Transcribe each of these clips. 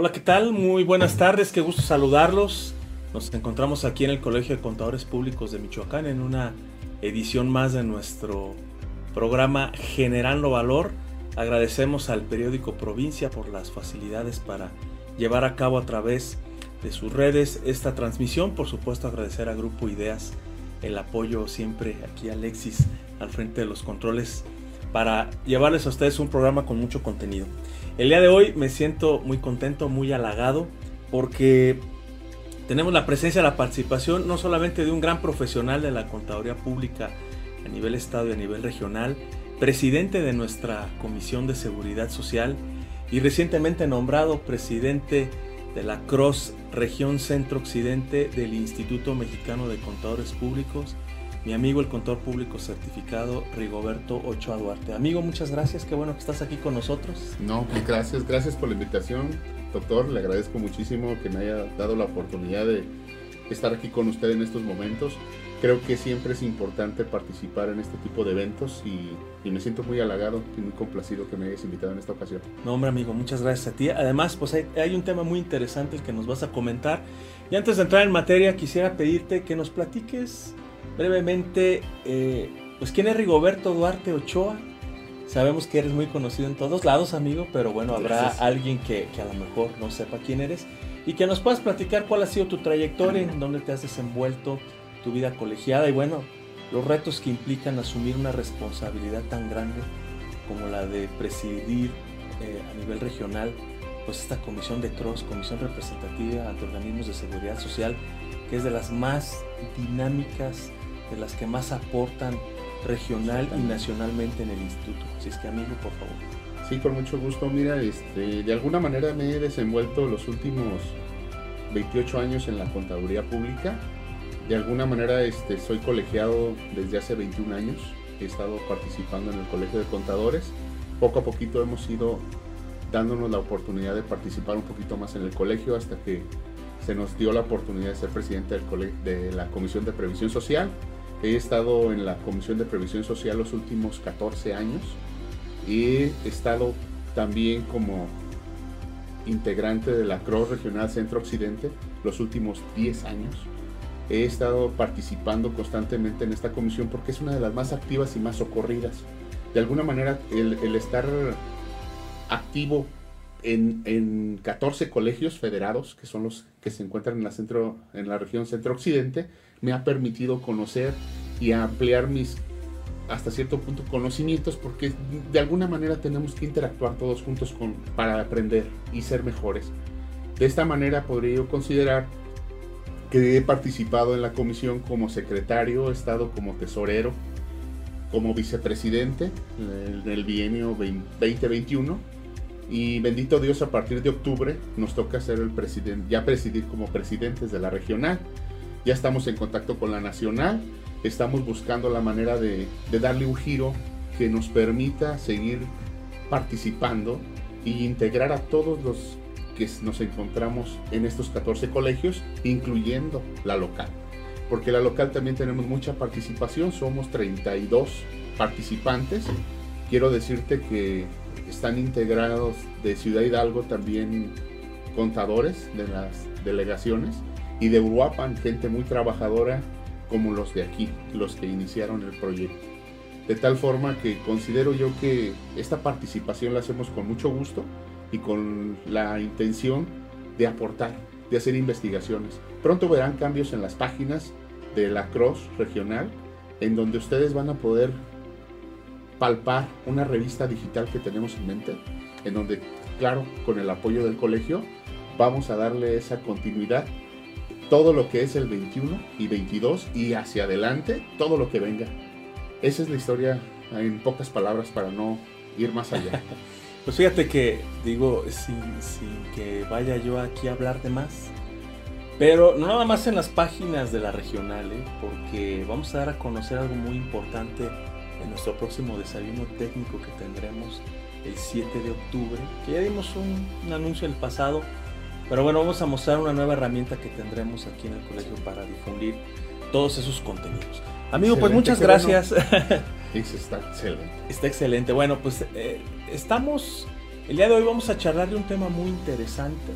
Hola, ¿qué tal? Muy buenas tardes, qué gusto saludarlos. Nos encontramos aquí en el Colegio de Contadores Públicos de Michoacán en una edición más de nuestro programa Generando Valor. Agradecemos al periódico Provincia por las facilidades para llevar a cabo a través de sus redes esta transmisión. Por supuesto, agradecer a Grupo Ideas el apoyo siempre aquí Alexis al frente de los controles para llevarles a ustedes un programa con mucho contenido. El día de hoy me siento muy contento, muy halagado, porque tenemos la presencia, la participación no solamente de un gran profesional de la contaduría pública a nivel estado y a nivel regional, presidente de nuestra Comisión de Seguridad Social y recientemente nombrado presidente de la CROSS Región Centro Occidente del Instituto Mexicano de Contadores Públicos, mi amigo el contador público certificado Rigoberto Ochoa Duarte. Amigo, muchas gracias, qué bueno que estás aquí con nosotros. No, pues gracias, gracias por la invitación, doctor, le agradezco muchísimo que me haya dado la oportunidad de estar aquí con usted en estos momentos. Creo que siempre es importante participar en este tipo de eventos y, me siento muy halagado y muy complacido que me hayas invitado en esta ocasión. No, hombre, amigo, muchas gracias a ti. Además, pues hay, hay un tema muy interesante el que nos vas a comentar. Y antes de entrar en materia, quisiera pedirte que nos platiques brevemente, eh, pues quién es Rigoberto Duarte Ochoa. Sabemos que eres muy conocido en todos lados, amigo, pero bueno, habrá alguien que, a lo mejor no sepa quién eres y que nos puedas platicar cuál ha sido tu trayectoria, en dónde te has desenvuelto, tu vida colegiada y bueno, los retos que implican asumir una responsabilidad tan grande como la de presidir eh, a nivel regional, pues esta comisión de CROSS, Comisión Representativa ante Organismos de Seguridad Social, que es de las más dinámicas de las que más aportan regional y nacionalmente en el instituto. Así es que amigo, por favor. Sí, con mucho gusto. Mira, este, de alguna manera me he desenvuelto los últimos 28 años en la contaduría pública. De alguna manera este, soy colegiado desde hace 21 años. He estado participando en el Colegio de Contadores. Poco a poquito hemos ido dándonos la oportunidad de participar un poquito más en el colegio hasta que se nos dio la oportunidad de ser presidente del de la Comisión de Previsión Social He estado en la Comisión de Previsión Social los últimos 14 años he estado también como integrante de la CROSS Regional Centro Occidente los últimos 10 años. He estado participando constantemente en esta comisión porque es una de las más activas y más socorridas. De alguna manera, el, estar activo en, en, 14 colegios federados, que son los que se encuentran en la, centro, en la región centro-occidente, me ha permitido conocer y ampliar mis hasta cierto punto conocimientos porque de alguna manera tenemos que interactuar todos juntos con, para aprender y ser mejores. De esta manera podría yo considerar que he participado en la comisión como secretario, he estado como tesorero, como vicepresidente en el bienio 2021 y bendito Dios a partir de octubre nos toca ser el presidente, ya presidir como presidentes de la regional. Ya estamos en contacto con la nacional, estamos buscando la manera de, darle un giro que nos permita seguir participando e integrar a todos los que nos encontramos en estos 14 colegios, incluyendo la local. Porque la local también tenemos mucha participación, somos 32 participantes. Quiero decirte que están integrados de Ciudad Hidalgo también contadores de las delegaciones y de Uruapan, gente muy trabajadora como los de aquí, los que iniciaron el proyecto. De tal forma que considero yo que esta participación la hacemos con mucho gusto y con la intención de aportar, de hacer investigaciones. Pronto verán cambios en las páginas de la Cross regional, en donde ustedes van a poder palpar una revista digital que tenemos en mente, en donde, claro, con el apoyo del colegio, vamos a darle esa continuidad todo lo que es el 21 y 22 y hacia adelante todo lo que venga. Esa es la historia en pocas palabras para no ir más allá. pues fíjate que digo, sin, que vaya yo aquí a hablar de más, pero no nada más en las páginas de la regional, ¿eh? porque vamos a dar a conocer algo muy importante en nuestro próximo desayuno técnico que tendremos el 7 de octubre, que ya dimos un, un anuncio el pasado, pero bueno, vamos a mostrar una nueva herramienta que tendremos aquí en el colegio para difundir todos esos contenidos. Amigo, pues muchas gracias. está excelente. Está excelente. Bueno, pues eh, estamos El día de hoy vamos a charlar de un tema muy interesante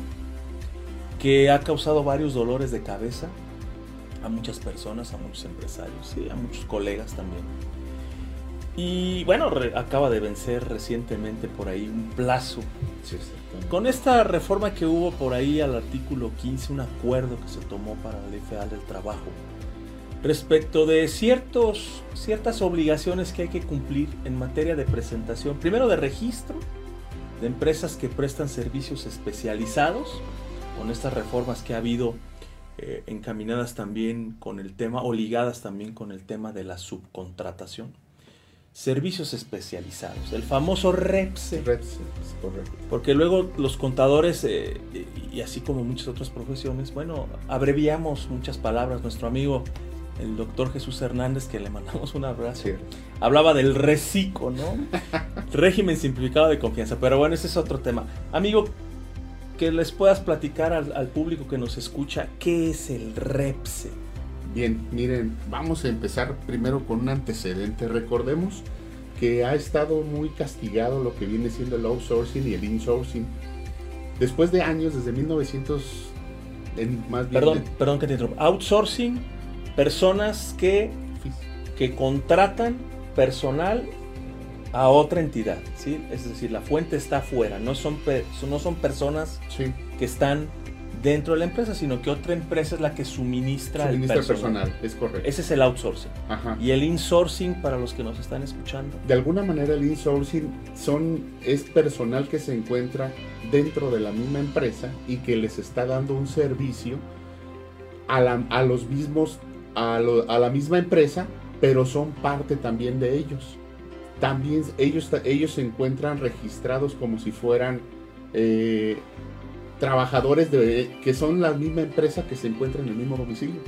que ha causado varios dolores de cabeza a muchas personas, a muchos empresarios y a muchos colegas también. Y bueno, acaba de vencer recientemente por ahí un plazo. Con esta reforma que hubo por ahí al artículo 15, un acuerdo que se tomó para la Ley Federal del Trabajo, respecto de ciertos, ciertas obligaciones que hay que cumplir en materia de presentación, primero de registro de empresas que prestan servicios especializados, con estas reformas que ha habido eh, encaminadas también con el tema o ligadas también con el tema de la subcontratación. Servicios especializados, el famoso REPSE. REPSE, correcto. Porque luego los contadores, eh, y así como muchas otras profesiones, bueno, abreviamos muchas palabras. Nuestro amigo el doctor Jesús Hernández, que le mandamos un abrazo, hablaba del reciclo, ¿no? Régimen simplificado de confianza. Pero bueno, ese es otro tema. Amigo, que les puedas platicar al, público que nos escucha, ¿qué es el REPSE? Bien, miren, vamos a empezar primero con un antecedente. Recordemos que ha estado muy castigado lo que viene siendo el outsourcing y el insourcing. Después de años, desde 1900, en más bien Perdón, perdón que te interrumpa. Outsourcing personas que, que contratan personal a otra entidad, ¿sí? Es decir, la fuente está afuera, no son, no son personas que están dentro de la empresa, sino que otra empresa es la que suministra, el personal. Es correcto. Ese es el outsourcing. Y el insourcing, para los que nos están escuchando. De alguna manera el insourcing son, es personal que se encuentra dentro de la misma empresa y que les está dando un servicio a, a los mismos a, la misma empresa, pero son parte también de ellos. También ellos, ellos se encuentran registrados como si fueran eh, trabajadores que son la misma empresa que se encuentra en el mismo domicilio.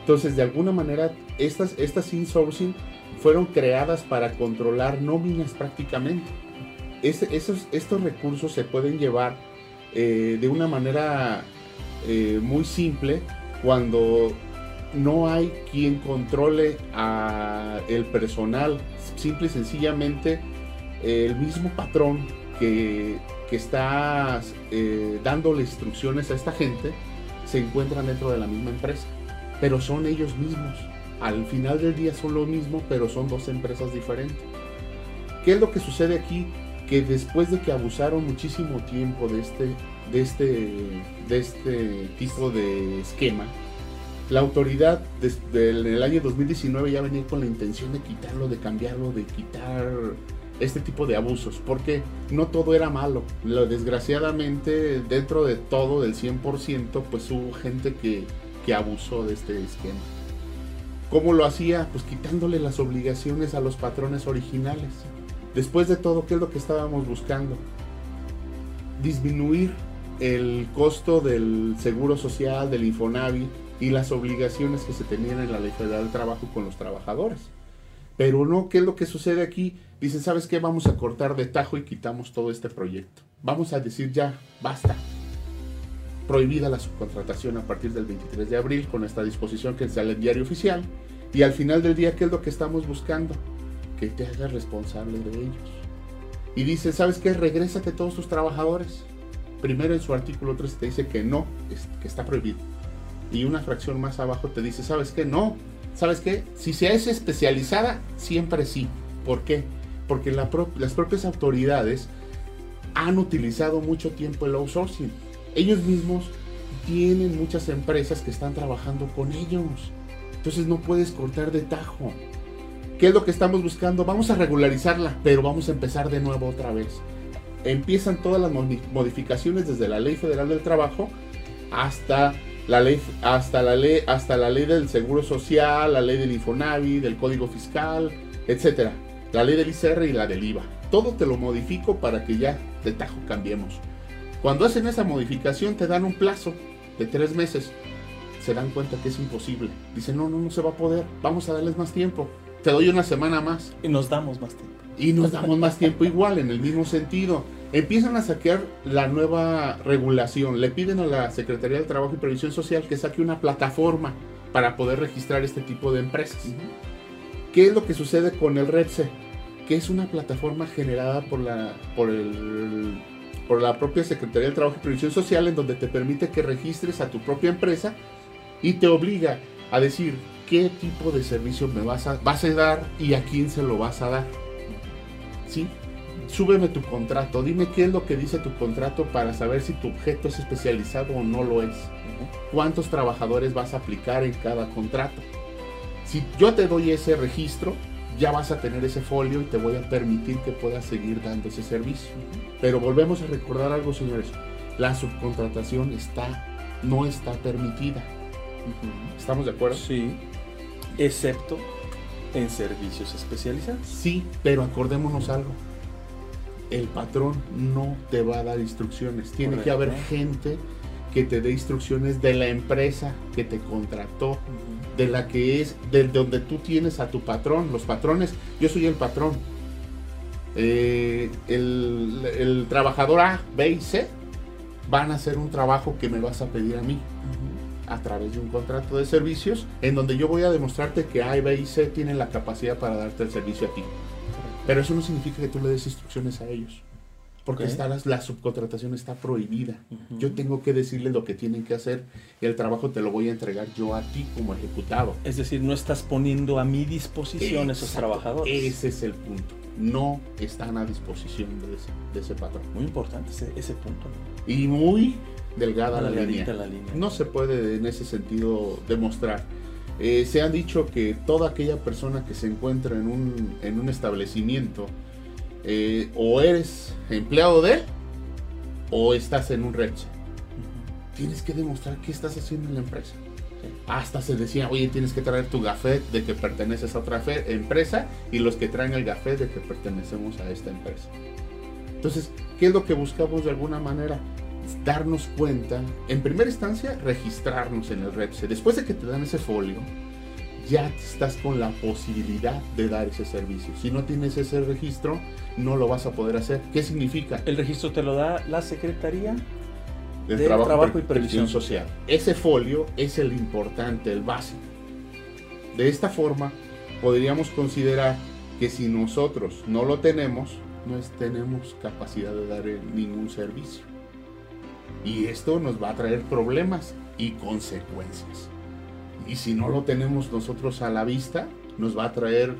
Entonces, de alguna manera, estas, estas insourcing fueron creadas para controlar nóminas prácticamente. esos, estos recursos se pueden llevar eh, de una manera eh, muy simple cuando no hay quien controle a el personal, simple y sencillamente el mismo patrón que, está eh, dándole instrucciones a esta gente se encuentran dentro de la misma empresa, pero son ellos mismos. Al final del día son lo mismo, pero son dos empresas diferentes. ¿Qué es lo que sucede aquí? Que después de que abusaron muchísimo tiempo de este, de este, de este tipo de esquema, la autoridad desde el, año 2019 ya venía con la intención de quitarlo, de cambiarlo, de quitar este tipo de abusos, porque no todo era malo. Desgraciadamente, dentro de todo, del 100%, pues hubo gente que, que abusó de este esquema. ¿Cómo lo hacía? Pues quitándole las obligaciones a los patrones originales. Después de todo, ¿qué es lo que estábamos buscando? Disminuir el costo del seguro social, del Infonavit, y las obligaciones que se tenían en la Ley Federal del Trabajo con los trabajadores. Pero no, ¿qué es lo que sucede aquí? Dicen, ¿sabes qué? Vamos a cortar de tajo y quitamos todo este proyecto. Vamos a decir ya, basta. Prohibida la subcontratación a partir del 23 de abril con esta disposición que sale en diario oficial. Y al final del día, ¿qué es lo que estamos buscando? Que te hagas responsable de ellos. Y dice, ¿sabes qué? Regrésate todos tus trabajadores. Primero en su artículo 3 te dice que no, que está prohibido y una fracción más abajo te dice, ¿sabes qué? No, ¿sabes qué? Si se es especializada, siempre sí. ¿Por qué? Porque las propias autoridades han utilizado mucho tiempo el outsourcing. Ellos mismos tienen muchas empresas que están trabajando con ellos. Entonces no puedes cortar de tajo. ¿Qué es lo que estamos buscando? Vamos a regularizarla, pero vamos a empezar de nuevo otra vez. Empiezan todas las modificaciones desde la Ley Federal del Trabajo hasta la ley, hasta la ley, hasta la ley del seguro social, la ley del Infonavi, del código fiscal, etcétera. La ley del ICR y la del IVA. Todo te lo modifico para que ya de tajo cambiemos. Cuando hacen esa modificación te dan un plazo de tres meses. Se dan cuenta que es imposible. Dicen, no, no, no se va a poder. Vamos a darles más tiempo. Te doy una semana más. Y nos damos más tiempo. Y nos damos más tiempo igual, en el mismo sentido empiezan a saquear la nueva regulación. Le piden a la Secretaría del Trabajo y Previsión Social que saque una plataforma para poder registrar este tipo de empresas. ¿Qué es lo que sucede con el REPSE? Que es una plataforma generada por la, por el, por la propia Secretaría del Trabajo y Previsión Social, en donde te permite que registres a tu propia empresa y te obliga a decir qué tipo de servicio me vas a, vas a dar y a quién se lo vas a dar. ¿Sí? Súbeme tu contrato, dime qué es lo que dice tu contrato para saber si tu objeto es especializado o no lo es. ¿Cuántos trabajadores vas a aplicar en cada contrato? Si yo te doy ese registro, ya vas a tener ese folio y te voy a permitir que puedas seguir dando ese servicio. Pero volvemos a recordar algo, señores. La subcontratación está, no está permitida. ¿Estamos de acuerdo? Sí. Excepto en servicios especializados. Sí, pero acordémonos algo. El patrón no te va a dar instrucciones. Tiene que haber gente que te dé instrucciones de la empresa que te contrató, de la que es, de donde tú tienes a tu patrón. Los patrones, yo soy el patrón. Eh, el, el, trabajador A, B y C van a hacer un trabajo que me vas a pedir a mí a través de un contrato de servicios en donde yo voy a demostrarte que A, B y C tienen la capacidad para darte el servicio a ti. Pero eso no significa que tú le des instrucciones a ellos. Porque está la, subcontratación está prohibida. Yo tengo que decirle lo que tienen que hacer y el trabajo te lo voy a entregar yo a ti como ejecutado. Es decir, no estás poniendo a mi disposición esos trabajadores. Ese es el punto. No están a disposición de ese, patrón. Muy importante ese, punto. Y muy delgada la línea. No se puede en ese sentido demostrar. Eh, se ha dicho que toda aquella persona que se encuentra en un, en un establecimiento eh, o eres empleado de él o estás en un red. Tienes que demostrar qué estás haciendo en la empresa. Hasta se decía, oye, tienes que traer tu gafet de que perteneces a otra empresa y los que traen el gafet de que pertenecemos a esta empresa. Entonces, ¿qué es lo que buscamos de alguna manera? Darnos cuenta, en primera instancia, registrarnos en el REPSE. Después de que te dan ese folio, ya estás con la posibilidad de dar ese servicio. Si no tienes ese registro, no lo vas a poder hacer. ¿Qué significa? El registro te lo da la Secretaría del Trabajo, y Previsión Social. Ese folio es el importante, el básico. De esta forma, podríamos considerar que si nosotros no lo tenemos, no tenemos capacidad de dar ningún servicio. Y esto nos va a traer problemas y consecuencias. Y si no lo tenemos nosotros a la vista, nos va a traer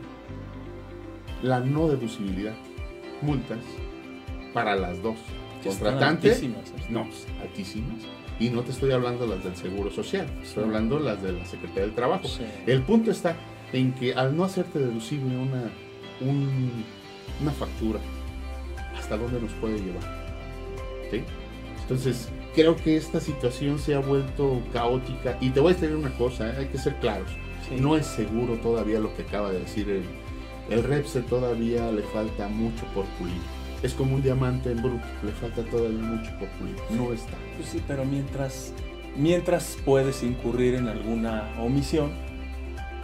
la no deducibilidad, multas para las dos. Contratante, altísimas, ¿eh? no, altísimas. Y no te estoy hablando las del Seguro Social, estoy hablando las de la Secretaría del Trabajo. El punto está en que al no hacerte deducible una, una factura, ¿hasta dónde nos puede llevar? ¿Sí? Entonces, creo que esta situación se ha vuelto caótica. Y te voy a decir una cosa, ¿eh? hay que ser claros. No es seguro todavía lo que acaba de decir el, el Repsol, todavía le falta mucho por pulir. Es como un diamante en bruto, le falta todavía mucho por pulir. No está. Pues sí, pero mientras, mientras puedes incurrir en alguna omisión,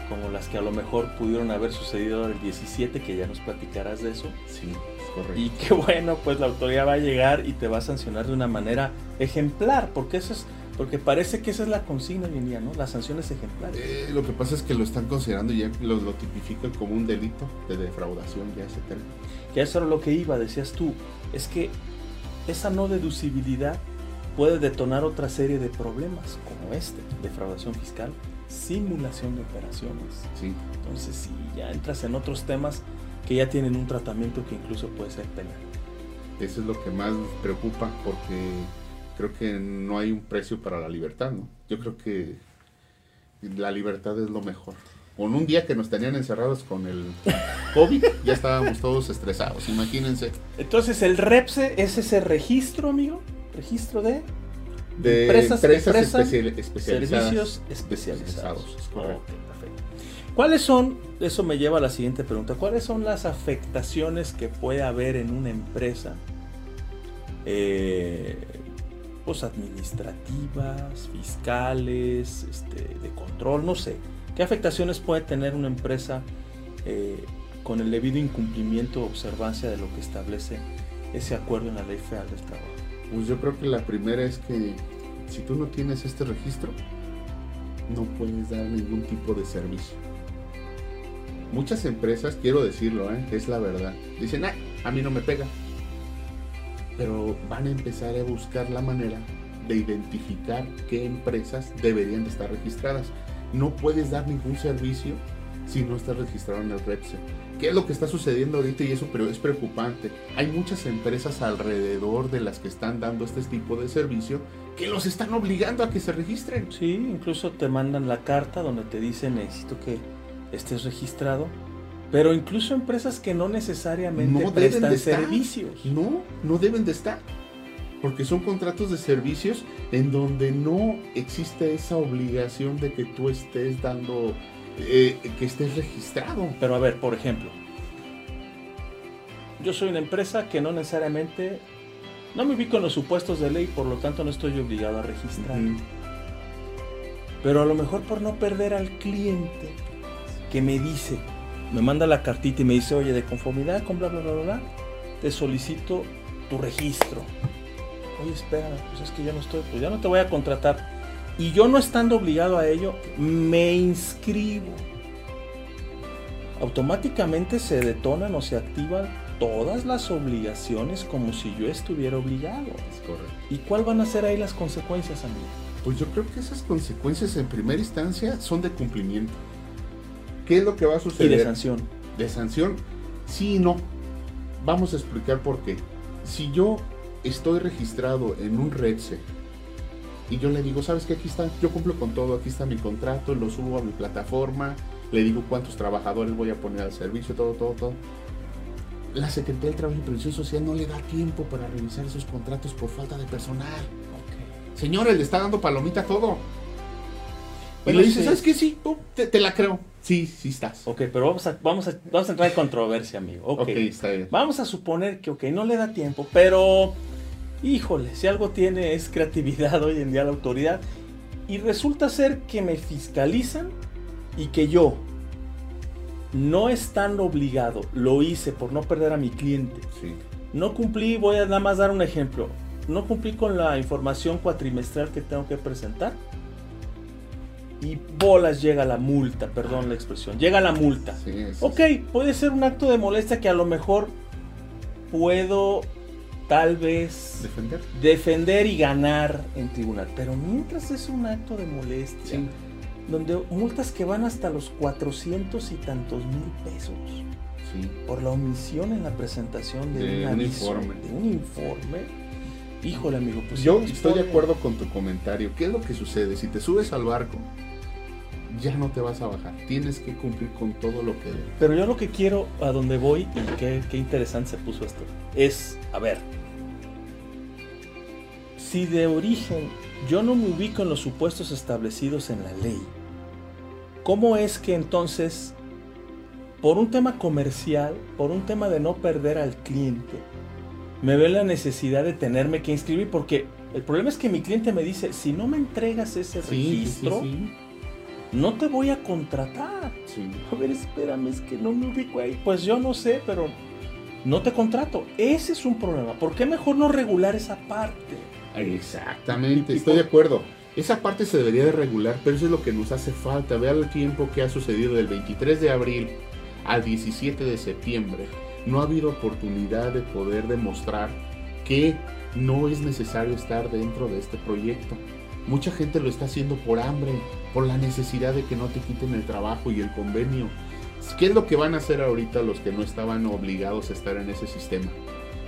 como las que a lo mejor pudieron haber sucedido el 17, que ya nos platicarás de eso. Sí. Y qué bueno, pues la autoridad va a llegar y te va a sancionar de una manera ejemplar, porque eso es, porque parece que esa es la consigna hoy en día, ¿no? Las sanciones ejemplares. Eh, lo que pasa es que lo están considerando y ya lo, lo tipifican como un delito de defraudación, ya ese término. Ya eso era lo que iba, decías tú, es que esa no deducibilidad puede detonar otra serie de problemas como este, defraudación fiscal, simulación de operaciones. Sí. Entonces, si ya entras en otros temas, que ya tienen un tratamiento que incluso puede ser penal. Eso es lo que más preocupa porque creo que no hay un precio para la libertad, ¿no? Yo creo que la libertad es lo mejor. Con un día que nos tenían encerrados con el COVID, ya estábamos todos estresados, imagínense. Entonces, el REPSE es ese registro, amigo, registro de, de empresas, especializadas. Servicios especializados. ¿Cuáles son, eso me lleva a la siguiente pregunta, cuáles son las afectaciones que puede haber en una empresa? Eh, pues administrativas, fiscales, este, de control, no sé. ¿Qué afectaciones puede tener una empresa eh, con el debido incumplimiento o observancia de lo que establece ese acuerdo en la Ley Federal del Trabajo? Pues yo creo que la primera es que si tú no tienes este registro, no puedes dar ningún tipo de servicio Muchas empresas, quiero decirlo, ¿eh? es la verdad, dicen, ah, a mí no me pega. Pero van a empezar a buscar la manera de identificar qué empresas deberían de estar registradas. No puedes dar ningún servicio si no estás registrado en el REPSE. ¿Qué es lo que está sucediendo ahorita y eso pero es preocupante? Hay muchas empresas alrededor de las que están dando este tipo de servicio que los están obligando a que se registren. Sí, incluso te mandan la carta donde te dicen necesito que estés registrado. Pero incluso empresas que no necesariamente no prestan de servicios. No, no deben de estar. Porque son contratos de servicios en donde no existe esa obligación de que tú estés dando, eh, que estés registrado. Pero a ver, por ejemplo, yo soy una empresa que no necesariamente, no me ubico en los supuestos de ley, por lo tanto no estoy obligado a registrar. Pero a lo mejor por no perder al cliente que me dice, me manda la cartita y me dice, oye, de conformidad con bla, bla, bla, bla, te solicito tu registro. Oye, espera, pues es que ya no estoy, pues ya no te voy a contratar. Y yo no estando obligado a ello, me inscribo. Automáticamente se detonan o se activan todas las obligaciones como si yo estuviera obligado. Es correcto. ¿Y cuál van a ser ahí las consecuencias, amigo? Pues yo creo que esas consecuencias en primera instancia son de cumplimiento. ¿Qué es lo que va a suceder? Y de sanción. De sanción, sí y no. Vamos a explicar por qué. Si yo estoy registrado en un REDSE y yo le digo, ¿sabes qué? Aquí está, yo cumplo con todo, aquí está mi contrato, lo subo a mi plataforma, le digo cuántos trabajadores voy a poner al servicio, todo, todo, todo. La Secretaría del Trabajo y Previsión Social no le da tiempo para revisar esos contratos por falta de personal. Señores, le está dando palomita todo. y le dice, sí. ¿sabes qué? Sí, tú, te, te la creo. Sí, sí estás. Ok, pero vamos a, vamos a, vamos a entrar en controversia, amigo. Ok, Ok, está bien. Vamos a suponer que, ok, no le da tiempo, pero, híjole, si algo tiene es creatividad hoy en día la autoridad. Y resulta ser que me fiscalizan y que yo, no estando obligado, lo hice por no perder a mi cliente. Sí. No cumplí, voy a nada más dar un ejemplo. No cumplí con la información cuatrimestral que tengo que presentar. Y bolas llega la multa, perdón la expresión. Llega la multa. Sí, Ok, puede ser un acto de molestia que a lo mejor puedo tal vez Defender. defender y ganar en tribunal. Pero mientras es un acto de molestia, donde multas que van hasta los 400 y tantos mil pesos por la omisión en la presentación de, De un, aviso, informe. de un informe. Híjole, amigo, pues Yo estoy de acuerdo con tu comentario. ¿Qué es lo que sucede? Si te subes al barco, ya no te vas a bajar. Tienes que cumplir con todo lo que. Pero yo lo que quiero, a donde voy, y qué, qué interesante se puso esto, es, a ver, si de origen yo no me ubico en los supuestos establecidos en la ley, ¿cómo es que entonces, por un tema comercial, por un tema de no perder al cliente, me ve la necesidad de tenerme que inscribir? Porque el problema es que mi cliente me dice, si no me entregas ese registro, sí, no te voy a contratar. sí. A ver, espérame, es que no me ubico ahí. Pues yo no sé, pero no te contrato. Ese es un problema. ¿Por qué mejor no regular esa parte? Exactamente, estoy de acuerdo. Esa parte se debería de regular, pero eso es lo que nos hace falta. Vea el tiempo que ha sucedido del 23 de abril al 17 de septiembre. No ha habido oportunidad de poder demostrar que no es necesario estar dentro de este proyecto. Mucha gente lo está haciendo por hambre, por la necesidad de que no te quiten el trabajo y el convenio. ¿Qué es lo que van a hacer ahorita los que no estaban obligados a estar en ese sistema?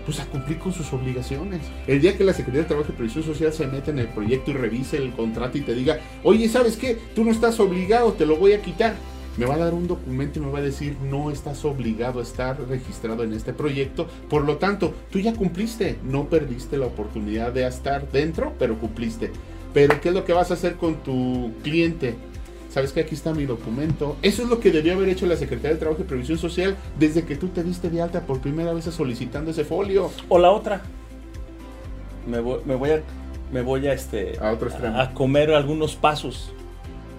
Pues a cumplir con sus obligaciones. El día que la Secretaría de Trabajo y Previsión Social se meta en el proyecto y revise el contrato y te diga, oye, ¿sabes qué? Tú no estás obligado, te lo voy a quitar. Me va a dar un documento y me va a decir, no estás obligado a estar registrado en este proyecto. Por lo tanto, tú ya cumpliste. No perdiste la oportunidad de estar dentro, pero cumpliste. Pero ¿qué es lo que vas a hacer con tu cliente? ¿Sabes que aquí está mi documento? Eso es lo que debió haber hecho la Secretaría de Trabajo y Previsión Social desde que tú te diste de alta por primera vez solicitando ese folio. O la otra. Me voy, me voy a, me voy a, este, A otro extremo. a comer algunos pasos.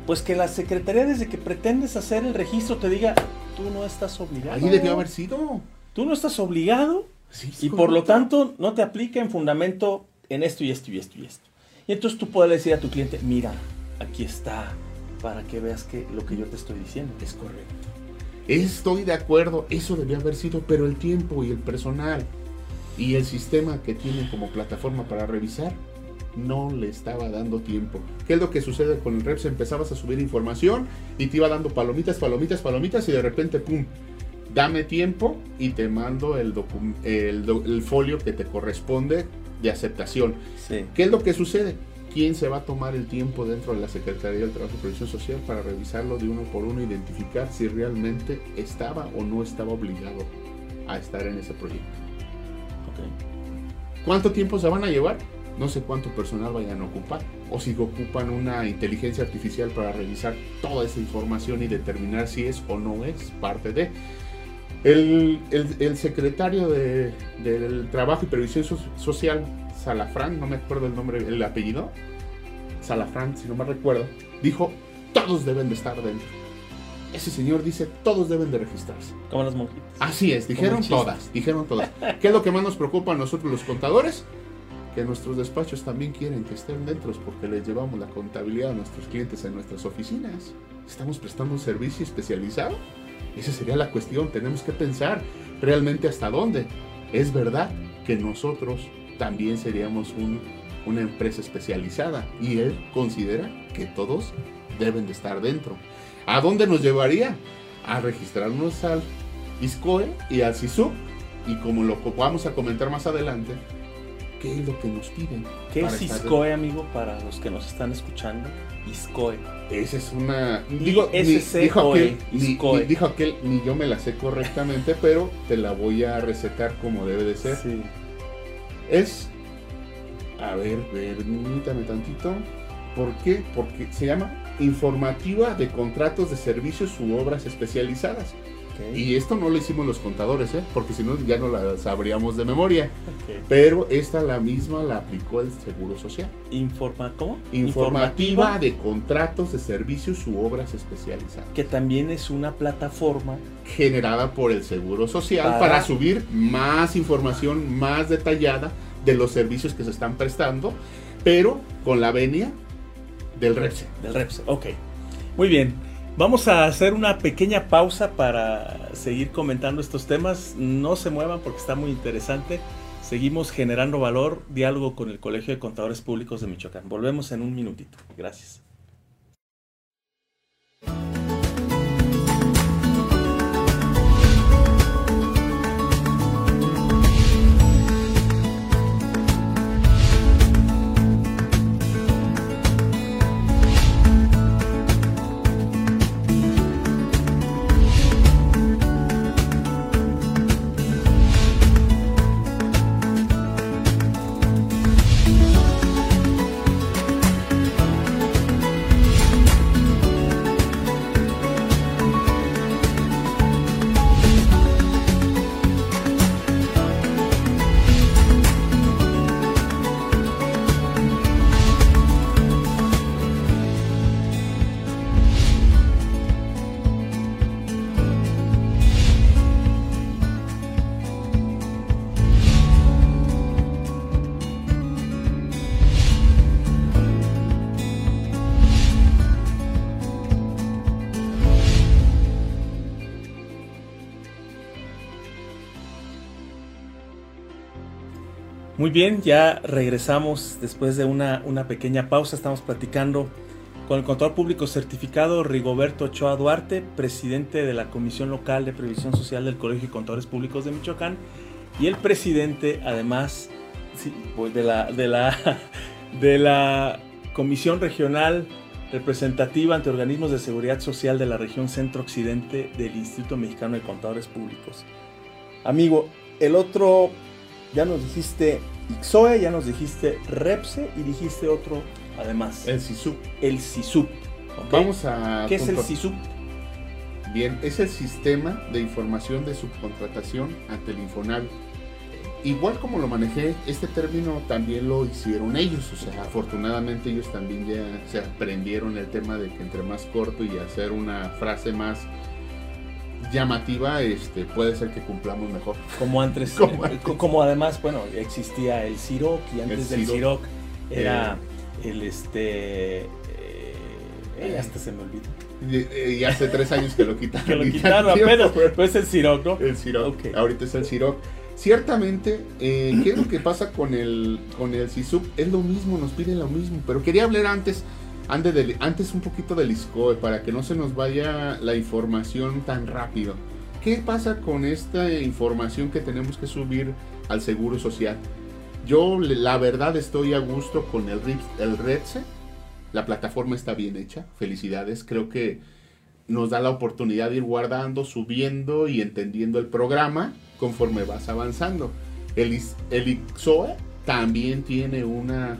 Pues que la secretaría desde que pretendes hacer el registro te diga, tú no estás obligado. Ahí debió haber sido. Tú no estás obligado Sí, es y por lo tanto no te aplica en fundamento en esto y esto y esto y esto. Y entonces tú puedes decir a tu cliente, mira, aquí está, para que veas que lo que yo te estoy diciendo. Es correcto. Estoy de acuerdo, eso debió haber sido, pero el tiempo y el personal y el sistema que tienen como plataforma para revisar no le estaba dando tiempo. ¿Qué es lo que sucede con el Reps? Empezabas a subir información y te iba dando palomitas, palomitas, palomitas y de repente, ¡pum! Dame tiempo y te mando el, el, folio que te corresponde de aceptación. ¿Qué es lo que sucede? ¿Quién se va a tomar el tiempo dentro de la Secretaría del Trabajo y Previsión Social para revisarlo de uno por uno, identificar si realmente estaba o no estaba obligado a estar en ese proyecto? ¿Cuánto tiempo se van a llevar? No sé cuánto personal vayan a ocupar. O si ocupan una inteligencia artificial para revisar toda esa información y determinar si es o no es parte de. El, secretario de, del Trabajo y Previsión Social, Salafrán, no me acuerdo el nombre, el apellido, Salafrán, si no me recuerdo, dijo, todos deben de estar dentro. Ese señor dice, todos deben de registrarse. Como las monjitas. Así es, dijeron todas, dijeron todas. ¿Qué es lo que más nos preocupa a nosotros los contadores? Que nuestros despachos también quieren que estén dentro porque les llevamos la contabilidad a nuestros clientes en nuestras oficinas. ¿Estamos prestando un servicio especializado? Esa sería la cuestión, tenemos que pensar realmente hasta dónde. Es verdad que nosotros también seríamos una empresa especializada y él considera que todos deben de estar dentro. ¿A dónde nos llevaría? A registrarnos al ISCOE y al CISUB. Y como lo vamos a comentar más adelante, ¿qué es lo que nos piden? ¿Qué es ISCOE, amigo, para los que nos están escuchando? ISCOE. Esa es una. Digo, dijo, aquel, ni, dijo aquel, ni yo me la sé correctamente, pero te la voy a recetar como debe de ser. Sí. Es. A ver, permítame tantito. ¿Por qué? Porque se llama informativa de contratos de servicios u obras especializadas. Y esto no lo hicimos los contadores, ¿eh? porque si no ya no la sabríamos de memoria. Pero esta la misma la aplicó el Seguro Social. Informa ¿Cómo? Informativa, de contratos de servicios u obras especializadas. Que también es una plataforma generada por el Seguro Social para, subir más información más detallada de los servicios que se están prestando, pero con la venia del REPSE. Del REPSE, ok. Muy bien. Vamos a hacer una pequeña pausa para seguir comentando estos temas. No se muevan porque está muy interesante. Seguimos generando valor, diálogo con el Colegio de Contadores Públicos de Michoacán. Volvemos en un minutito. Gracias. Muy bien, ya regresamos después de una, una, pequeña pausa. Estamos platicando con el contador público certificado Rigoberto Ochoa Duarte, presidente de la Comisión Local de Previsión Social del Colegio de Contadores Públicos de Michoacán y el presidente, además, pues, de, la, de, la, de la Comisión Regional Representativa ante Organismos de Seguridad Social de la región Centro-Occidente del Instituto Mexicano de Contadores Públicos. Amigo, el otro, ya nos dijiste Ixoe, ya nos dijiste Repse y dijiste otro además. El SISUP. El SISUP. Vamos a. ¿Qué es el SISUP? Bien, es el sistema de información de subcontratación ante el Infonal. Igual como lo manejé, este término también lo hicieron ellos, o sea, afortunadamente ellos también ya se aprendieron el tema de que entre más corto y hacer una frase más llamativa, este, puede ser que cumplamos mejor. Como antes, como, además, bueno, existía el CIROC y antes del CIROC era eh. el este eh, hasta se me olvidó. Y, hace tres años que lo quitaron. que lo quitaron apenas, pero es el Ciroc, ¿no? El Ciroc. Ahorita es el Ciroc. Ciertamente, eh, ¿qué es lo que pasa con el, con el SISUP? Es lo mismo, nos piden lo mismo. Pero quería hablar antes, antes un poquito del ISCOE para que no se nos vaya la información tan rápido. ¿Qué pasa con esta información que tenemos que subir al Seguro Social? Yo la verdad estoy a gusto con el, el REDSE. La plataforma está bien hecha. Felicidades. Creo que nos da la oportunidad de ir guardando, subiendo y entendiendo el programa conforme vas avanzando. El, el también tiene una,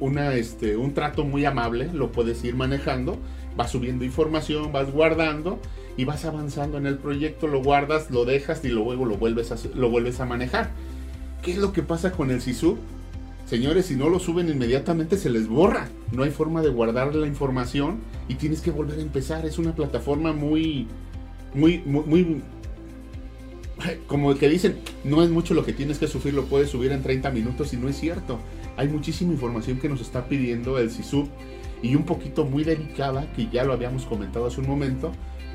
una, este, un trato muy amable, lo puedes ir manejando, vas subiendo información, vas guardando y vas avanzando en el proyecto, lo guardas, lo dejas y luego lo vuelves a, lo vuelves a manejar. ¿Qué es lo que pasa con el SISU? Señores, si no lo suben inmediatamente se les borra. No hay forma de guardar la información y tienes que volver a empezar. Es una plataforma muy, muy, muy, muy como que dicen, no es mucho lo que tienes que subir, lo puedes subir en 30 minutos y no es cierto. Hay muchísima información que nos está pidiendo el SISUB y un poquito muy delicada, que ya lo habíamos comentado hace un momento,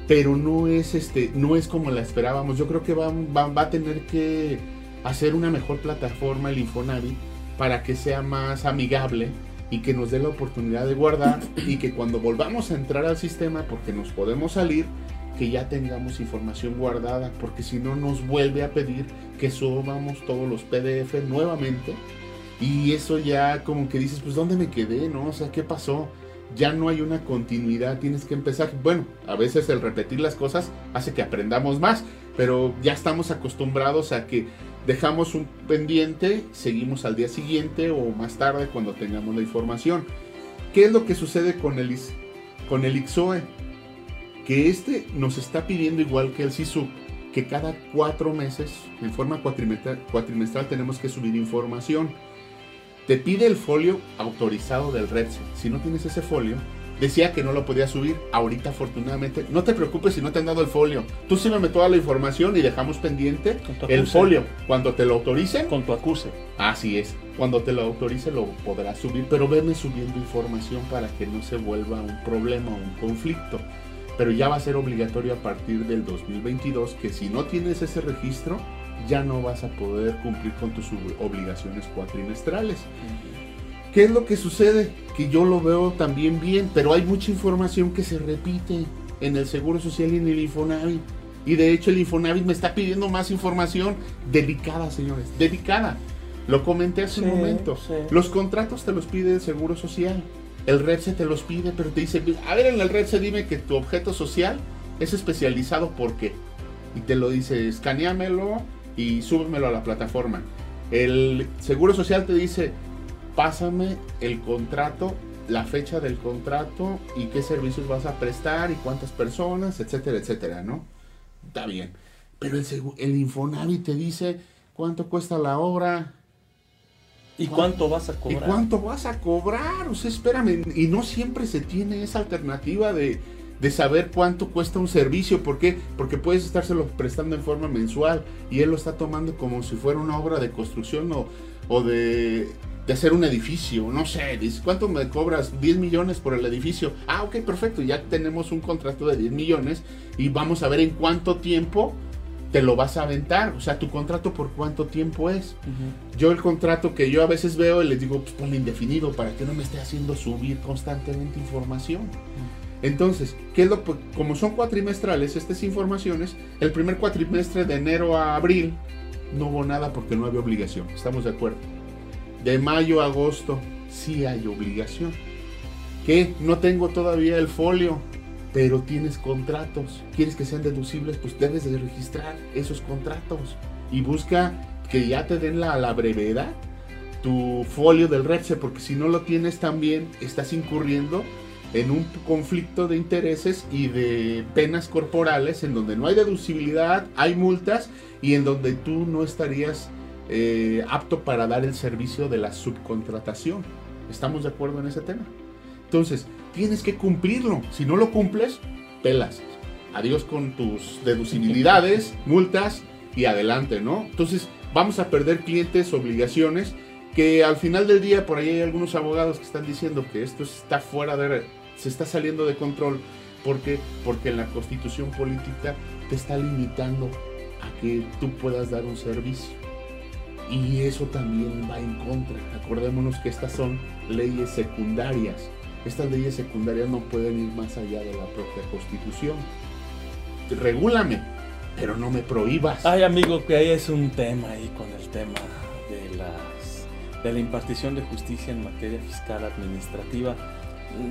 pero no es, este, no es como la esperábamos. Yo creo que va, va, a tener que hacer una mejor plataforma el Infonavi para que sea más amigable y que nos dé la oportunidad de guardar y que cuando volvamos a entrar al sistema, porque nos podemos salir, que ya tengamos información guardada, porque si no nos vuelve a pedir que subamos todos los PDF nuevamente. Y eso ya como que dices, pues ¿dónde me quedé? ¿No? O sea, ¿qué pasó? Ya no hay una continuidad, tienes que empezar. Bueno, a veces el repetir las cosas hace que aprendamos más, pero ya estamos acostumbrados a que dejamos un pendiente, seguimos al día siguiente o más tarde cuando tengamos la información. ¿Qué es lo que sucede con el, con el IXOE? Que este nos está pidiendo igual que el SISU, que cada cuatro meses, en forma cuatrimestral, tenemos que subir información. Te pide el folio autorizado del REDSE. Si no tienes ese folio, decía que no lo podía subir. Ahorita, afortunadamente, no te preocupes si no te han dado el folio. Tú sígueme toda la información y dejamos pendiente el folio. Cuando te lo autoricen. Con tu acuse. Así es. Cuando te lo autorice lo podrás subir. Pero veme subiendo información para que no se vuelva un problema o un conflicto pero ya va a ser obligatorio a partir del 2022 que si no tienes ese registro ya no vas a poder cumplir con tus obligaciones cuatrimestrales. ¿Qué es lo que sucede? Que yo lo veo también bien, pero hay mucha información que se repite en el Seguro Social y en el Infonavit. Y de hecho el Infonavit me está pidiendo más información dedicada, señores, dedicada. Lo comenté hace un momento. Los contratos te los pide el Seguro Social el REDSE te los pide, pero te dice, a ver en el REDSE dime que tu objeto social es especializado por qué. Y te lo dice, escaneamelo y súbemelo a la plataforma. El Seguro Social te dice, pásame el contrato, la fecha del contrato y qué servicios vas a prestar y cuántas personas, etcétera, etcétera, ¿no? Está bien. Pero el, el Infonavit te dice cuánto cuesta la obra, ¿Y cuánto vas a cobrar? ¿Y cuánto vas a cobrar? O sea, espérame. Y no siempre se tiene esa alternativa de, saber cuánto cuesta un servicio. ¿Por qué? Porque puedes estárselo prestando en forma mensual y él lo está tomando como si fuera una obra de construcción o, o de, de, hacer un edificio. No sé, dice, ¿cuánto me cobras? 10 millones por el edificio. Ah, ok, perfecto. Ya tenemos un contrato de 10 millones y vamos a ver en cuánto tiempo te lo vas a aventar. O sea, tu contrato por cuánto tiempo es. Yo el contrato que yo a veces veo y les digo, pues ponle indefinido para que no me esté haciendo subir constantemente información. Entonces, ¿qué es lo como son cuatrimestrales estas informaciones? El primer cuatrimestre de enero a abril no hubo nada porque no había obligación. Estamos de acuerdo. De mayo a agosto sí hay obligación. ¿Qué? No tengo todavía el folio pero tienes contratos, quieres que sean deducibles, pues debes de registrar esos contratos y busca que ya te den la, la brevedad tu folio del REPSE, porque si no lo tienes también estás incurriendo en un conflicto de intereses y de penas corporales en donde no hay deducibilidad, hay multas y en donde tú no estarías eh, apto para dar el servicio de la subcontratación. ¿Estamos de acuerdo en ese tema? Entonces, tienes que cumplirlo. Si no lo cumples, pelas. Adiós con tus deducibilidades, multas y adelante, ¿no? Entonces, vamos a perder clientes, obligaciones, que al final del día por ahí hay algunos abogados que están diciendo que esto está fuera de se está saliendo de control. ¿Por qué? Porque la constitución política te está limitando a que tú puedas dar un servicio. Y eso también va en contra. Acordémonos que estas son leyes secundarias. Estas leyes secundarias no pueden ir más allá de la propia constitución. Regúlame, pero no me prohíbas. Ay, amigo, que ahí es un tema ahí con el tema de las de la impartición de justicia en materia fiscal administrativa.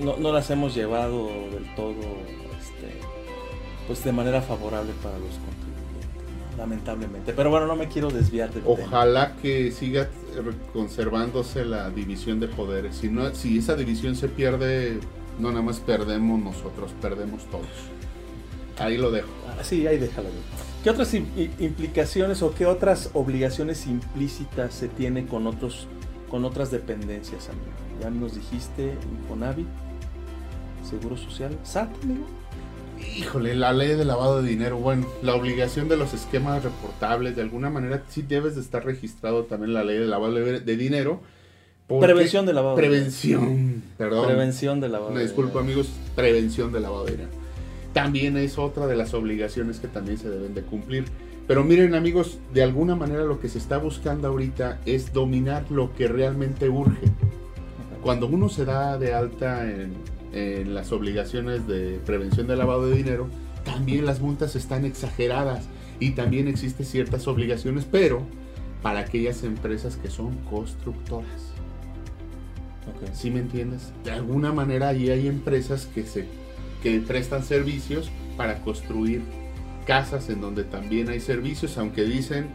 No, no las hemos llevado del todo este, pues de manera favorable para los lamentablemente. Pero bueno, no me quiero desviar del Ojalá que siga conservándose la división de poderes. Si, no, si esa división se pierde, no nada más perdemos nosotros, perdemos todos. Ahí lo dejo. Ah, sí, ahí déjalo. ¿Qué otras implicaciones o qué otras obligaciones implícitas se tiene con otros con otras dependencias, amigo? Ya nos dijiste Infonavit, Seguro Social, SAT, amigo. Híjole, la ley de lavado de dinero, bueno, la obligación de los esquemas reportables, de alguna manera sí debes de estar registrado también la ley de lavado de dinero. Prevención de lavado. Prevención, perdón. Prevención de lavado Me disculpo amigos, prevención de lavado de dinero también es otra de las obligaciones que también se deben de cumplir. Pero miren amigos, de alguna manera lo que se está buscando ahorita es dominar lo que realmente urge. Cuando uno se da de alta en, las obligaciones de prevención de lavado de dinero, también las multas están exageradas y también existen ciertas obligaciones, pero para aquellas empresas que son constructoras. ¿Sí me entiendes? De alguna manera ahí hay empresas que se que prestan servicios para construir casas en donde también hay servicios, aunque dicen,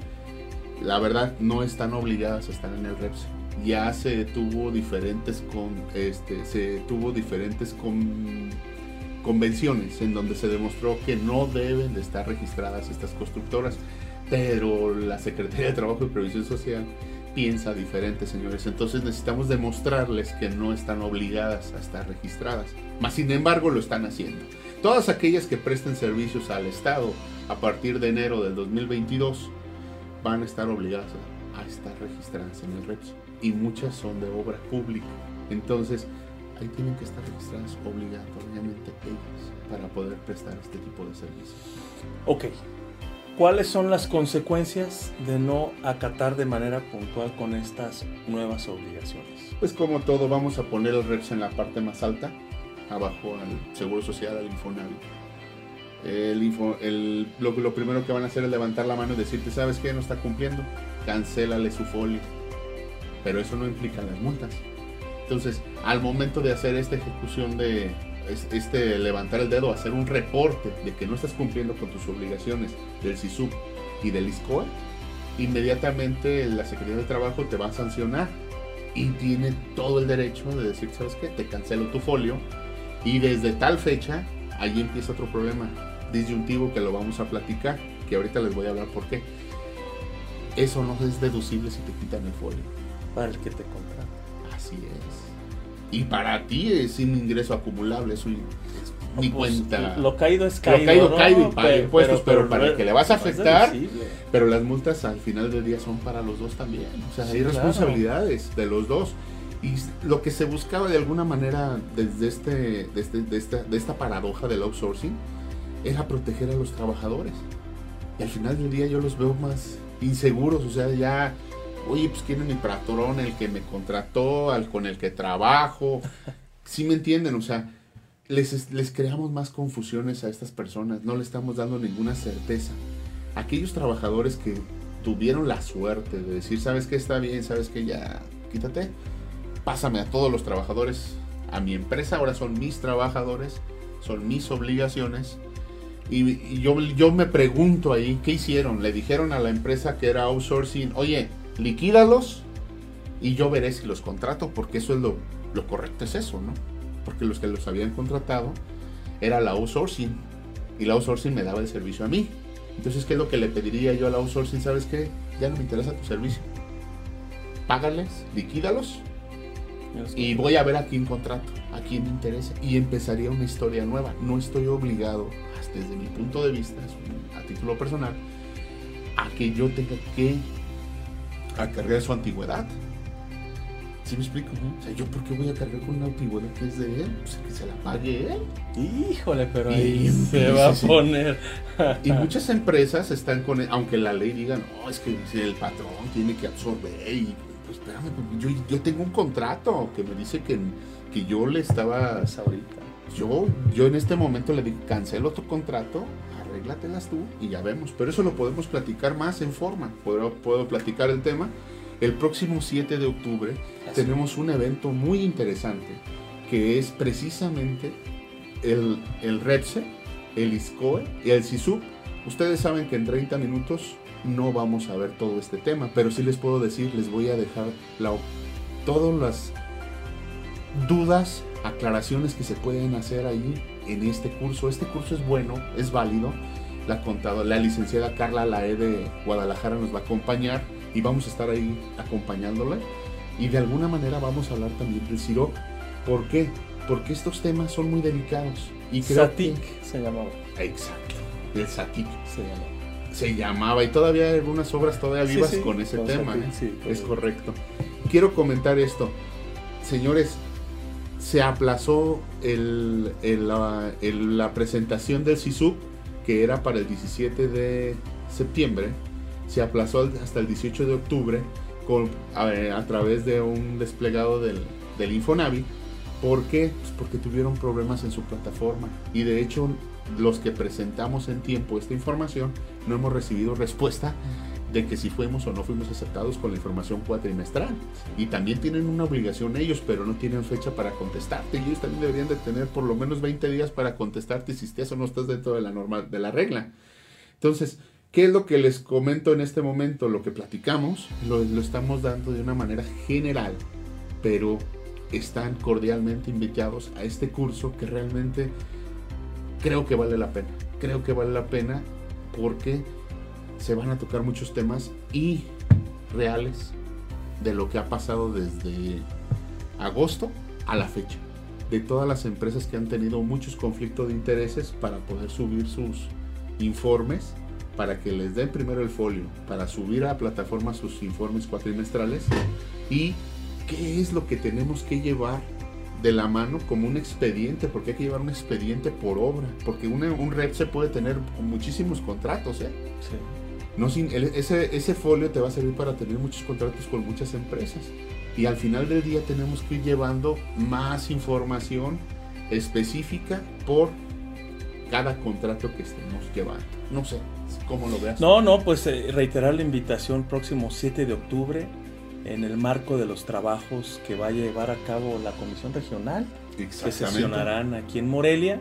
la verdad, no están obligadas a estar en el REPS. Ya se tuvo diferentes con este se tuvo diferentes con, convenciones en donde se demostró que no deben de estar registradas estas constructoras, pero la Secretaría de Trabajo y Previsión Social piensa diferente, señores. Entonces necesitamos demostrarles que no están obligadas a estar registradas. Mas, sin embargo, lo están haciendo. Todas aquellas que presten servicios al Estado a partir de enero del 2022 van a estar obligadas a, estar registradas en el REPS. Y muchas son de obra pública. Entonces, ahí tienen que estar registradas obligatoriamente ellas para poder prestar este tipo de servicios. Ok, ¿Cuáles son las consecuencias de no acatar de manera puntual con estas nuevas obligaciones? Pues como todo, vamos a poner el REPS en la parte más alta, abajo al Seguro Social, al Infonavit. El lo, primero que van a hacer es levantar la mano y decirte, ¿sabes qué? No está cumpliendo, cancélale su folio. Pero eso no implica las multas. Entonces, al momento de hacer esta ejecución de, este, levantar el dedo, hacer un reporte de que no estás cumpliendo con tus obligaciones del SISUP y del ISCOA, inmediatamente la Secretaría de Trabajo te va a sancionar y tiene todo el derecho de decir, ¿sabes qué? Te cancelo tu folio y desde tal fecha, ahí empieza otro problema disyuntivo que lo vamos a platicar, que ahorita les voy a hablar por qué. Eso no es deducible si te quitan el folio. Para el que te contrata. Así es. Y para ti es un ingreso acumulable, es, mi pues, cuenta. Lo caído es caído. Lo caído, caído y paga impuestos, pero, para el que le vas a afectar. Pero las multas al final del día son para los dos también. O sea, hay responsabilidades de los dos. Y lo que se buscaba de alguna manera desde este, desde, de, esta, de esta paradoja del outsourcing era proteger a los trabajadores. Y al final del día yo los veo más inseguros, o sea, ya oye, pues quién es mi patrón, el que me contrató, al con el que trabajo. ¿Sí me entienden? O sea, les, les creamos más confusiones a estas personas, no le estamos dando ninguna certeza. Aquellos trabajadores que tuvieron la suerte de decir, sabes que está bien, sabes que ya, quítate, pásame a todos los trabajadores a mi empresa, ahora son mis trabajadores, son mis obligaciones. Y, yo, yo me pregunto ahí, ¿qué hicieron? Le dijeron a la empresa que era outsourcing, oye, liquídalos y yo veré si los contrato, porque eso es lo, lo correcto, es eso, ¿no? Porque los que los habían contratado era la outsourcing y la outsourcing me daba el servicio a mí. Entonces, ¿qué es lo que le pediría yo a la outsourcing? ¿Sabes qué? Ya no me interesa tu servicio. Págales, liquídalos y voy a ver a quién contrato, a quién me interesa. Y empezaría una historia nueva. No estoy obligado, desde mi punto de vista, a título personal, a que yo tenga que acarrear su antigüedad. ¿Sí me explico? O sea, ¿yo por qué voy a cargar con una antigüedad que es de él? Pues que se la pague él. Híjole, pero ahí se va a poner. y muchas empresas están con, aunque la ley diga, no, es que el patrón tiene que absorber y pues espérame, pues, yo, yo tengo un contrato que me dice que, que yo le estaba... Pues ahorita. Yo, yo en este momento le digo, cancelo tu contrato, arréglatelas tú y ya vemos. Pero eso lo podemos platicar más en forma. Puedo, puedo platicar el tema el próximo 7 de octubre tenemos un evento muy interesante que es precisamente el, el REPSE, el ISCOE y el SISUP. Ustedes saben que en 30 minutos no vamos a ver todo este tema, pero sí les puedo decir, les voy a dejar la, todas las dudas, aclaraciones que se pueden hacer ahí en este curso. Este curso es bueno, es válido. La contadora, la licenciada Carla Lae de Guadalajara nos va a acompañar y vamos a estar ahí acompañándole. Y de alguna manera vamos a hablar también del CIRO. ¿Por qué? Porque estos temas son muy delicados. Y Satic se llamaba. Exacto, el Satic. Se llamaba. Se llamaba y todavía hay algunas obras todavía vivas con ese tema. ¿eh? es correcto. Quiero comentar esto. Señores, se aplazó el, la, presentación del SISUP, que era para el 17 de septiembre se aplazó hasta el 18 de octubre a, través de un desplegado del, del Infonavi. ¿Por qué? Pues porque tuvieron problemas en su plataforma. Y de hecho, los que presentamos en tiempo esta información no hemos recibido respuesta de que si fuimos o no fuimos aceptados con la información cuatrimestral. Y también tienen una obligación ellos, pero no tienen fecha para contestarte. Y ellos también deberían de tener por lo menos 20 días para contestarte si estás o no estás dentro de la normal, de la regla. Entonces, ¿Qué es lo que les comento en este momento? Lo que platicamos lo, estamos dando de una manera general, pero están cordialmente invitados a este curso que realmente creo que vale la pena. Creo que vale la pena porque se van a tocar muchos temas y reales de lo que ha pasado desde agosto a la fecha. De todas las empresas que han tenido muchos conflictos de intereses para poder subir sus informes para que les den primero el folio, para subir a la plataforma sus informes cuatrimestrales y qué es lo que tenemos que llevar de la mano como un expediente, porque hay que llevar un expediente por obra, porque un red se puede tener muchísimos contratos, ¿eh? No sin, ese, ese folio te va a servir para tener muchos contratos con muchas empresas. Y al final del día tenemos que ir llevando más información específica por cada contrato que estemos llevando. No sé, ¿cómo lo veas? No, no, pues eh, reiterar la invitación próximo 7 de octubre en el marco de los trabajos que va a llevar a cabo la Comisión Regional, que sesionarán aquí en Morelia.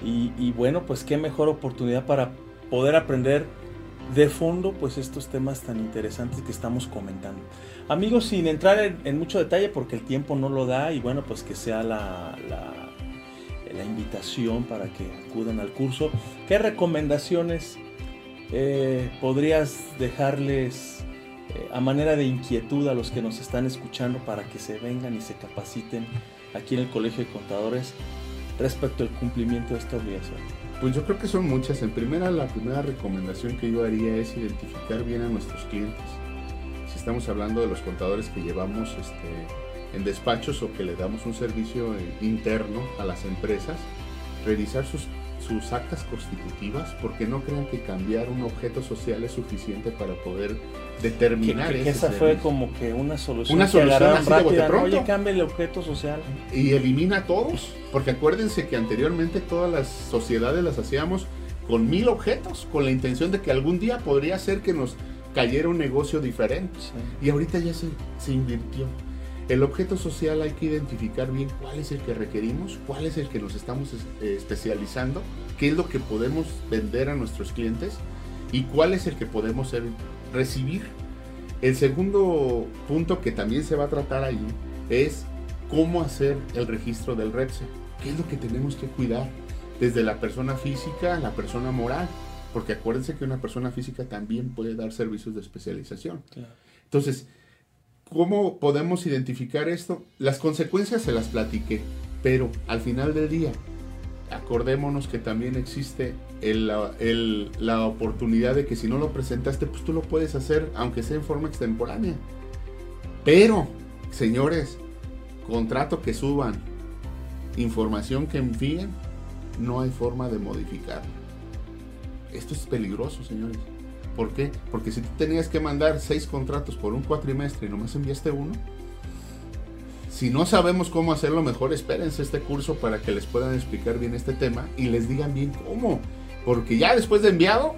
Y, bueno, pues qué mejor oportunidad para poder aprender de fondo pues estos temas tan interesantes que estamos comentando. Amigos, sin entrar en, mucho detalle porque el tiempo no lo da y bueno, pues que sea la la invitación para que acudan al curso. ¿Qué recomendaciones eh, podrías dejarles eh, a manera de inquietud a los que nos están escuchando para que se vengan y se capaciten aquí en el Colegio de Contadores respecto al cumplimiento de esta obligación? Pues yo creo que son muchas. En primera, la primera recomendación que yo haría es identificar bien a nuestros clientes. Si estamos hablando de los contadores que llevamos este, en despachos o que le damos un servicio eh, interno a las empresas, revisar sus, sus actas constitutivas, porque no crean que cambiar un objeto social es suficiente para poder determinar que, que esa fue como que una solución. Una solución así rápida, de Oye, cambia el objeto social. Y elimina a todos, porque acuérdense que anteriormente todas las sociedades las hacíamos con mil objetos, con la intención de que algún día podría ser que nos cayera un negocio diferente. Y ahorita ya se, se invirtió. El objeto social hay que identificar bien cuál es el que requerimos, cuál es el que nos estamos eh, especializando, qué es lo que podemos vender a nuestros clientes y cuál es el que podemos recibir. El segundo punto que también se va a tratar ahí es cómo hacer el registro del REPSE. ¿Qué es lo que tenemos que cuidar? Desde la persona física a la persona moral. Porque acuérdense que una persona física también puede dar servicios de especialización. Entonces, ¿Cómo podemos identificar esto? Las consecuencias se las platiqué, pero al final del día, acordémonos que también existe la oportunidad de que si no lo presentaste, pues tú lo puedes hacer, aunque sea en forma extemporánea. Pero, señores, contrato que suban, información que envíen, no hay forma de modificarlo. Esto es peligroso, señores. ¿Por qué? Porque si tú tenías que mandar seis contratos por un cuatrimestre y nomás enviaste uno, si no sabemos cómo hacerlo mejor, espérense este curso para que les puedan explicar bien este tema y les digan bien cómo. Porque ya después de enviado,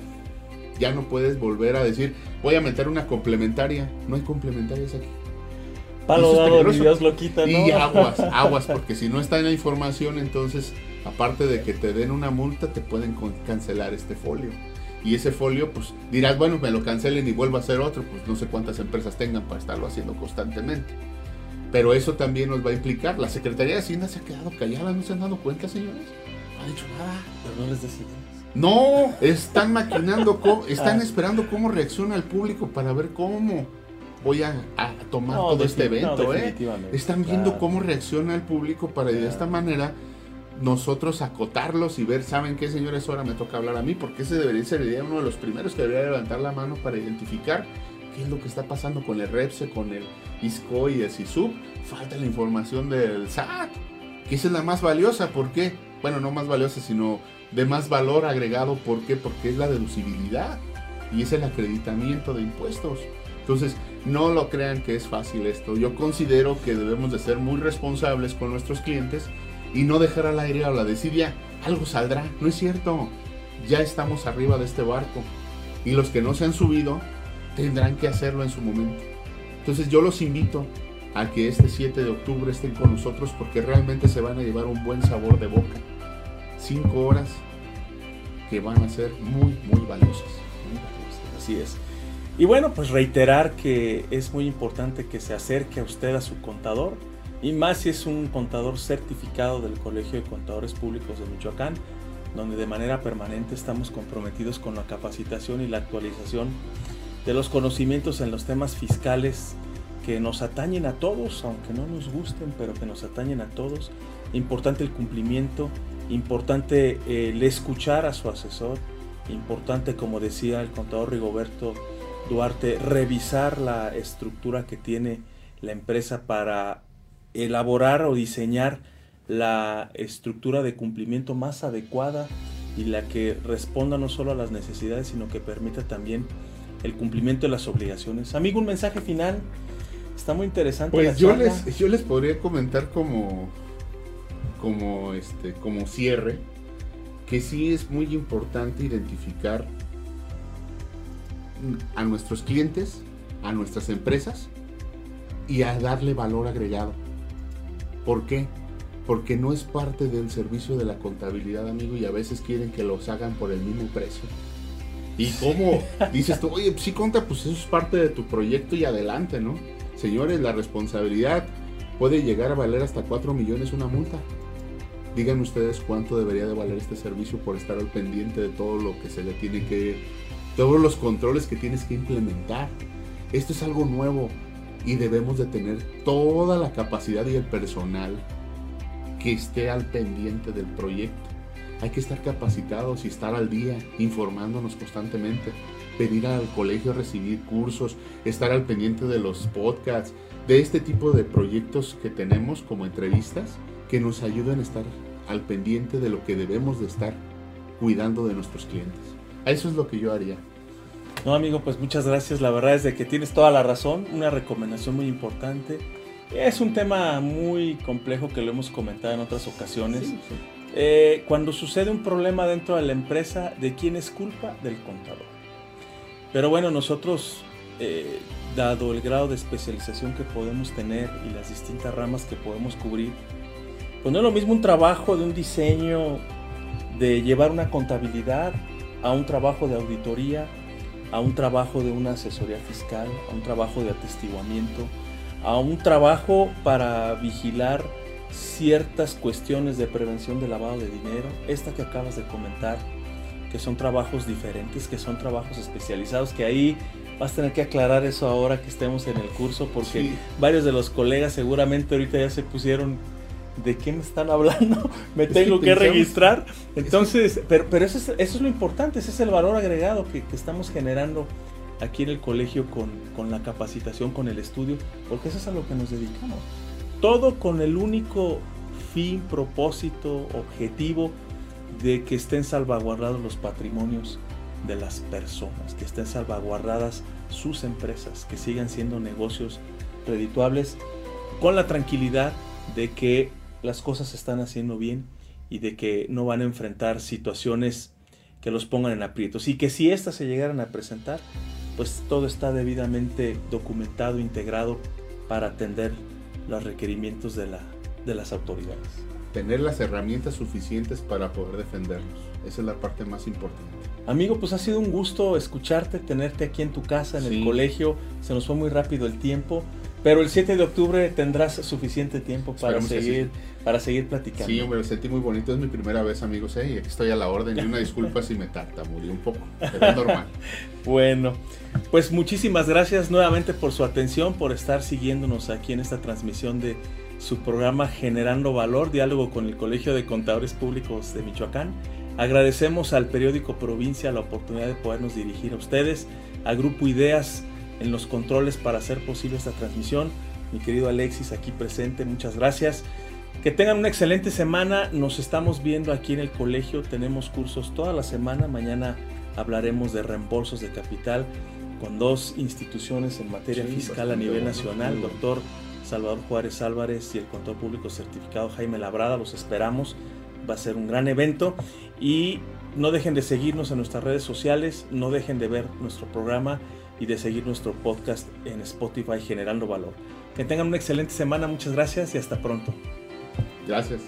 ya no puedes volver a decir, voy a meter una complementaria. No hay complementarias aquí. Palo dado, Dios lo quita, ¿no? Y aguas, aguas, porque si no está en la información, entonces, aparte de que te den una multa, te pueden cancelar este folio. Y ese folio, pues dirás, bueno, me lo cancelen y vuelvo a hacer otro, pues no sé cuántas empresas tengan para estarlo haciendo constantemente. Pero eso también nos va a implicar. La Secretaría de Hacienda se ha quedado callada, ¿no se han dado cuenta, señores? No ha dicho nada. Pero no les decimos. No, están maquinando, están ah. esperando cómo reacciona el público para ver cómo voy a, tomar todo este evento. ¿eh? Están viendo cómo reacciona el público para de esta manera nosotros acotarlos y ver, ¿saben qué, señores? Ahora me toca hablar a mí, porque ese debería ser uno de los primeros que debería levantar la mano para identificar qué es lo que está pasando con el REPSE, con el ISCO y el SISUB. Falta la información del SAT, que esa es la más valiosa. ¿Por qué? Bueno, no más valiosa, sino de más valor agregado. ¿Por qué? Porque es la deducibilidad y es el acreditamiento de impuestos. Entonces, no lo crean que es fácil esto. Yo considero que debemos de ser muy responsables con nuestros clientes y no dejar al aire a la desidia. Algo saldrá. No es cierto. Ya estamos arriba de este barco. Y los que no se han subido tendrán que hacerlo en su momento. Entonces yo los invito a que este 7 de octubre estén con nosotros porque realmente se van a llevar un buen sabor de boca. Cinco horas que van a ser muy, muy valiosas. Así es. Y bueno, pues reiterar que es muy importante que se acerque a usted a su contador y más si es un contador certificado del Colegio de Contadores Públicos de Michoacán, donde de manera permanente estamos comprometidos con la capacitación y la actualización de los conocimientos en los temas fiscales que nos atañen a todos, aunque no nos gusten, pero que nos atañen a todos. Importante el cumplimiento, importante el escuchar a su asesor, importante, como decía el contador Rigoberto, Duarte, revisar la estructura que tiene la empresa para elaborar o diseñar la estructura de cumplimiento más adecuada y la que responda no solo a las necesidades, sino que permita también el cumplimiento de las obligaciones. Amigo, un mensaje final. Está muy interesante. Pues yo les, yo les podría comentar como, como, este, como cierre que sí es muy importante identificar a nuestros clientes, a nuestras empresas y a darle valor agregado. ¿Por qué? Porque no es parte del servicio de la contabilidad, amigo, y a veces quieren que los hagan por el mismo precio. Y como dices tú, oye, pues sí, conta, pues eso es parte de tu proyecto y adelante, ¿no? Señores, la responsabilidad puede llegar a valer hasta 4 millones una multa. Digan ustedes cuánto debería de valer este servicio por estar al pendiente de todo lo que se le tiene que todos los controles que tienes que implementar. Esto es algo nuevo y debemos de tener toda la capacidad y el personal que esté al pendiente del proyecto. Hay que estar capacitados y estar al día, informándonos constantemente, venir al colegio recibir cursos, estar al pendiente de los podcasts, de este tipo de proyectos que tenemos como entrevistas que nos ayuden a estar al pendiente de lo que debemos de estar cuidando de nuestros clientes. Eso es lo que yo haría. No, amigo, pues muchas gracias. La verdad es de que tienes toda la razón. Una recomendación muy importante. Es un tema muy complejo que lo hemos comentado en otras ocasiones. Eh, cuando sucede un problema dentro de la empresa, ¿de quién es culpa? Del contador. Pero bueno, nosotros, eh, dado el grado de especialización que podemos tener y las distintas ramas que podemos cubrir, pues no es lo mismo un trabajo de un diseño, de llevar una contabilidad, a un trabajo de auditoría, a un trabajo de una asesoría fiscal, a un trabajo de atestiguamiento, a un trabajo para vigilar ciertas cuestiones de prevención de lavado de dinero, esta que acabas de comentar, que son trabajos diferentes, que son trabajos especializados, que ahí vas a tener que aclarar eso ahora que estemos en el curso, porque varios de los colegas seguramente ahorita ya se pusieron ¿de qué me están hablando? me tengo que, registrar. Entonces, pero, pero eso, es, eso es lo importante, ese es el valor agregado que, estamos generando aquí en el colegio con, con, la capacitación, con el estudio, porque eso es a lo que nos dedicamos. Todo con el único fin, propósito, objetivo de que estén salvaguardados los patrimonios de las personas, que estén salvaguardadas sus empresas, que sigan siendo negocios redituables con la tranquilidad de que las cosas se están haciendo bien y de que no van a enfrentar situaciones que los pongan en aprietos y que si éstas se llegaran a presentar, pues todo está debidamente documentado, integrado para atender los requerimientos de, la, de las autoridades. Tener las herramientas suficientes para poder defenderlos. Esa es la parte más importante. Amigo, pues ha sido un gusto escucharte, tenerte aquí en tu casa, en el colegio. Se nos fue muy rápido el tiempo. Pero el 7 de octubre tendrás suficiente tiempo para seguir, para seguir platicando. Sí, hombre, me sentí muy bonito. Es mi primera vez, amigos, ¿eh? y aquí estoy a la orden. Y una disculpa si me tartamudeé un poco, pero es normal. bueno, pues muchísimas gracias nuevamente por su atención, por estar siguiéndonos aquí en esta transmisión de su programa Generando Valor, diálogo con el Colegio de Contadores Públicos de Michoacán. Agradecemos al periódico Provincia la oportunidad de podernos dirigir a ustedes, al Grupo Ideas en los controles para hacer posible esta transmisión. Mi querido Alexis aquí presente, muchas gracias. Que tengan una excelente semana. Nos estamos viendo aquí en el colegio. Tenemos cursos toda la semana. Mañana hablaremos de reembolsos de capital con dos instituciones en materia fiscal a nivel nacional, doctor Salvador Juárez Álvarez y el contador público certificado Jaime Labrada. Los esperamos. Va a ser un gran evento y no dejen de seguirnos en nuestras redes sociales, no dejen de ver nuestro programa y de seguir nuestro podcast en Spotify generando valor. Que tengan una excelente semana, muchas gracias y hasta pronto. Gracias.